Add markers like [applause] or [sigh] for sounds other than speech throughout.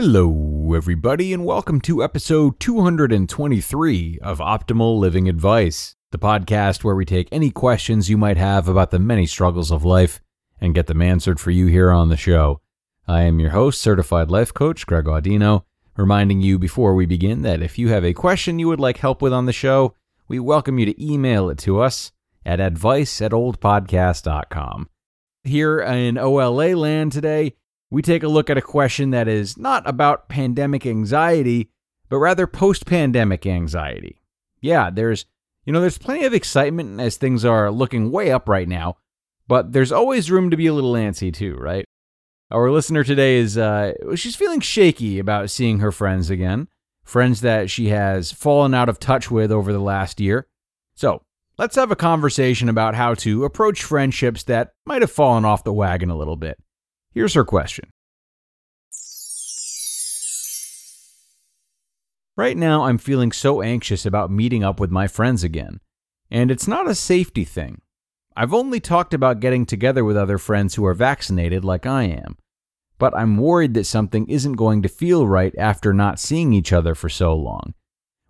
Hello, everybody, and welcome to episode 223 of Optimal Living Advice, the podcast where we take any questions you might have about the many struggles of life and get them answered for you here on the show. I am your host, certified life coach Greg Audino, reminding you before we begin that if you have a question you would like help with on the show, we welcome you to email it to us at advice at oldpodcast.com. Here in OLA land today, we take a look at a question that is not about pandemic anxiety, but rather post pandemic anxiety. Yeah, there's, you know, there's plenty of excitement as things are looking way up right now, but there's always room to be a little antsy too, right? Our listener today is, uh, she's feeling shaky about seeing her friends again, friends that she has fallen out of touch with over the last year. So let's have a conversation about how to approach friendships that might have fallen off the wagon a little bit. Here's her question Right now, I'm feeling so anxious about meeting up with my friends again. And it's not a safety thing. I've only talked about getting together with other friends who are vaccinated like I am. But I'm worried that something isn't going to feel right after not seeing each other for so long.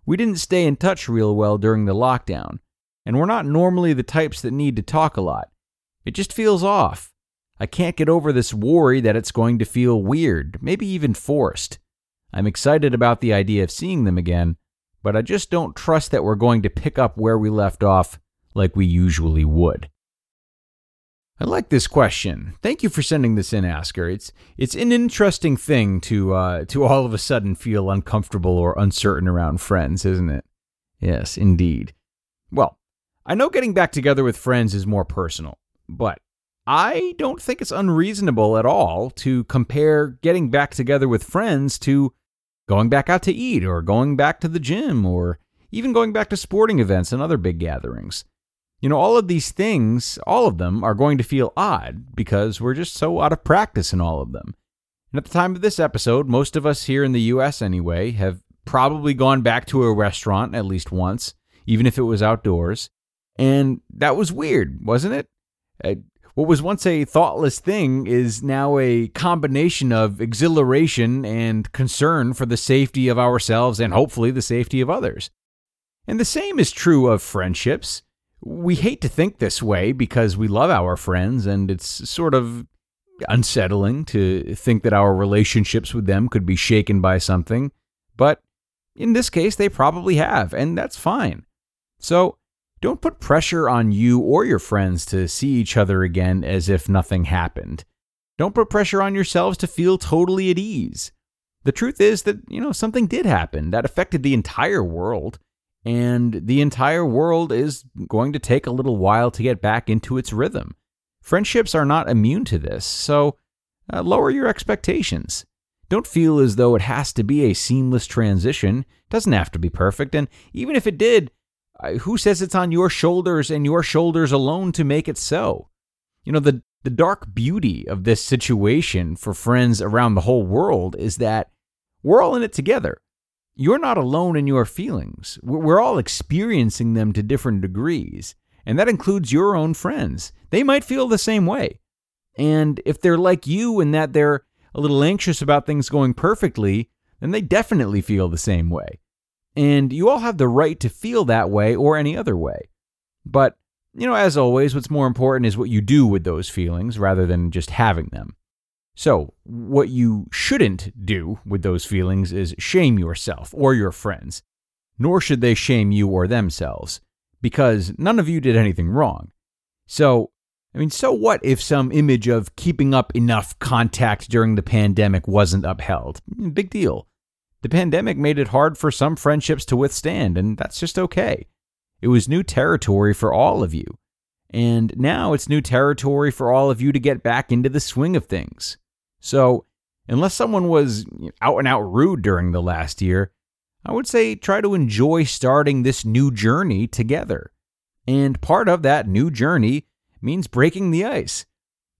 We didn't stay in touch real well during the lockdown, and we're not normally the types that need to talk a lot. It just feels off. I can't get over this worry that it's going to feel weird, maybe even forced. I'm excited about the idea of seeing them again, but I just don't trust that we're going to pick up where we left off like we usually would. I like this question. Thank you for sending this in, Asker. It's it's an interesting thing to uh, to all of a sudden feel uncomfortable or uncertain around friends, isn't it? Yes, indeed. Well, I know getting back together with friends is more personal, but I don't think it's unreasonable at all to compare getting back together with friends to going back out to eat or going back to the gym or even going back to sporting events and other big gatherings. You know, all of these things, all of them are going to feel odd because we're just so out of practice in all of them. And at the time of this episode, most of us here in the US anyway have probably gone back to a restaurant at least once, even if it was outdoors. And that was weird, wasn't it? Uh, What was once a thoughtless thing is now a combination of exhilaration and concern for the safety of ourselves and hopefully the safety of others. And the same is true of friendships. We hate to think this way because we love our friends, and it's sort of unsettling to think that our relationships with them could be shaken by something. But in this case, they probably have, and that's fine. So don't put pressure on you or your friends to see each other again as if nothing happened. Don't put pressure on yourselves to feel totally at ease. The truth is that, you know, something did happen that affected the entire world, and the entire world is going to take a little while to get back into its rhythm. Friendships are not immune to this, so uh, lower your expectations. Don't feel as though it has to be a seamless transition. It doesn't have to be perfect, and even if it did, who says it's on your shoulders and your shoulders alone to make it so? You know, the, the dark beauty of this situation for friends around the whole world is that we're all in it together. You're not alone in your feelings. We're all experiencing them to different degrees, and that includes your own friends. They might feel the same way. And if they're like you in that they're a little anxious about things going perfectly, then they definitely feel the same way. And you all have the right to feel that way or any other way. But, you know, as always, what's more important is what you do with those feelings rather than just having them. So, what you shouldn't do with those feelings is shame yourself or your friends, nor should they shame you or themselves, because none of you did anything wrong. So, I mean, so what if some image of keeping up enough contact during the pandemic wasn't upheld? Big deal. The pandemic made it hard for some friendships to withstand, and that's just okay. It was new territory for all of you. And now it's new territory for all of you to get back into the swing of things. So, unless someone was out and out rude during the last year, I would say try to enjoy starting this new journey together. And part of that new journey means breaking the ice.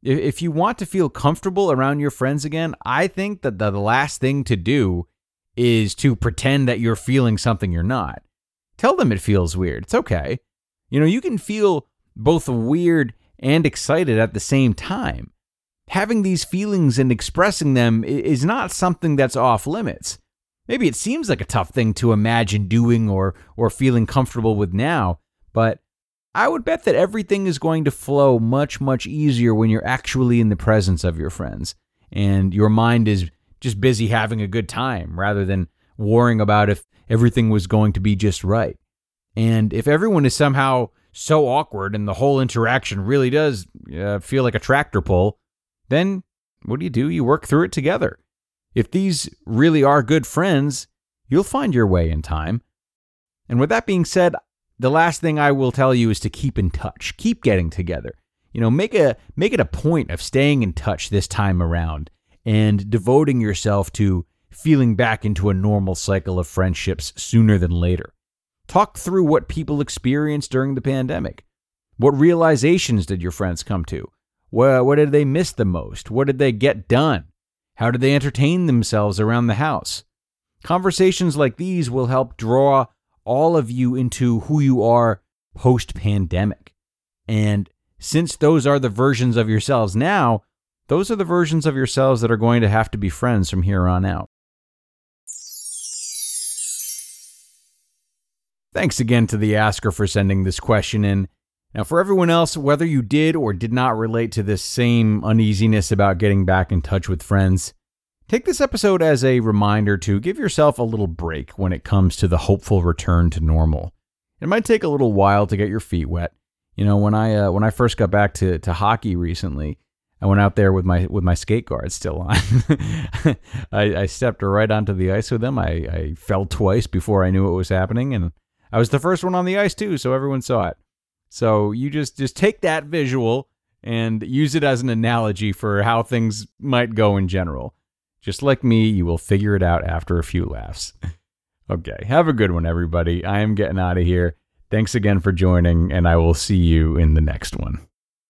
If you want to feel comfortable around your friends again, I think that the last thing to do is to pretend that you're feeling something you're not. Tell them it feels weird. It's okay. You know, you can feel both weird and excited at the same time. having these feelings and expressing them is not something that's off limits. Maybe it seems like a tough thing to imagine doing or or feeling comfortable with now, but I would bet that everything is going to flow much much easier when you're actually in the presence of your friends and your mind is just busy having a good time rather than worrying about if everything was going to be just right. And if everyone is somehow so awkward and the whole interaction really does uh, feel like a tractor pull, then what do you do? You work through it together. If these really are good friends, you'll find your way in time. And with that being said, the last thing I will tell you is to keep in touch. Keep getting together. You know, make a make it a point of staying in touch this time around and devoting yourself to feeling back into a normal cycle of friendships sooner than later. Talk through what people experienced during the pandemic. What realizations did your friends come to? What, what did they miss the most? What did they get done? How did they entertain themselves around the house? Conversations like these will help draw all of you into who you are post pandemic. And since those are the versions of yourselves now, those are the versions of yourselves that are going to have to be friends from here on out. Thanks again to the asker for sending this question in. Now, for everyone else, whether you did or did not relate to this same uneasiness about getting back in touch with friends, take this episode as a reminder to give yourself a little break when it comes to the hopeful return to normal. It might take a little while to get your feet wet. You know, when I uh, when I first got back to, to hockey recently, I went out there with my with my skate guards still on. [laughs] I, I, stepped right onto the ice with them. I, I fell twice before I knew what was happening, and I was the first one on the ice too, so everyone saw it. So you just just take that visual and use it as an analogy for how things might go in general. Just like me, you will figure it out after a few laughs. [laughs] okay, have a good one, everybody. I am getting out of here. Thanks again for joining, and I will see you in the next one.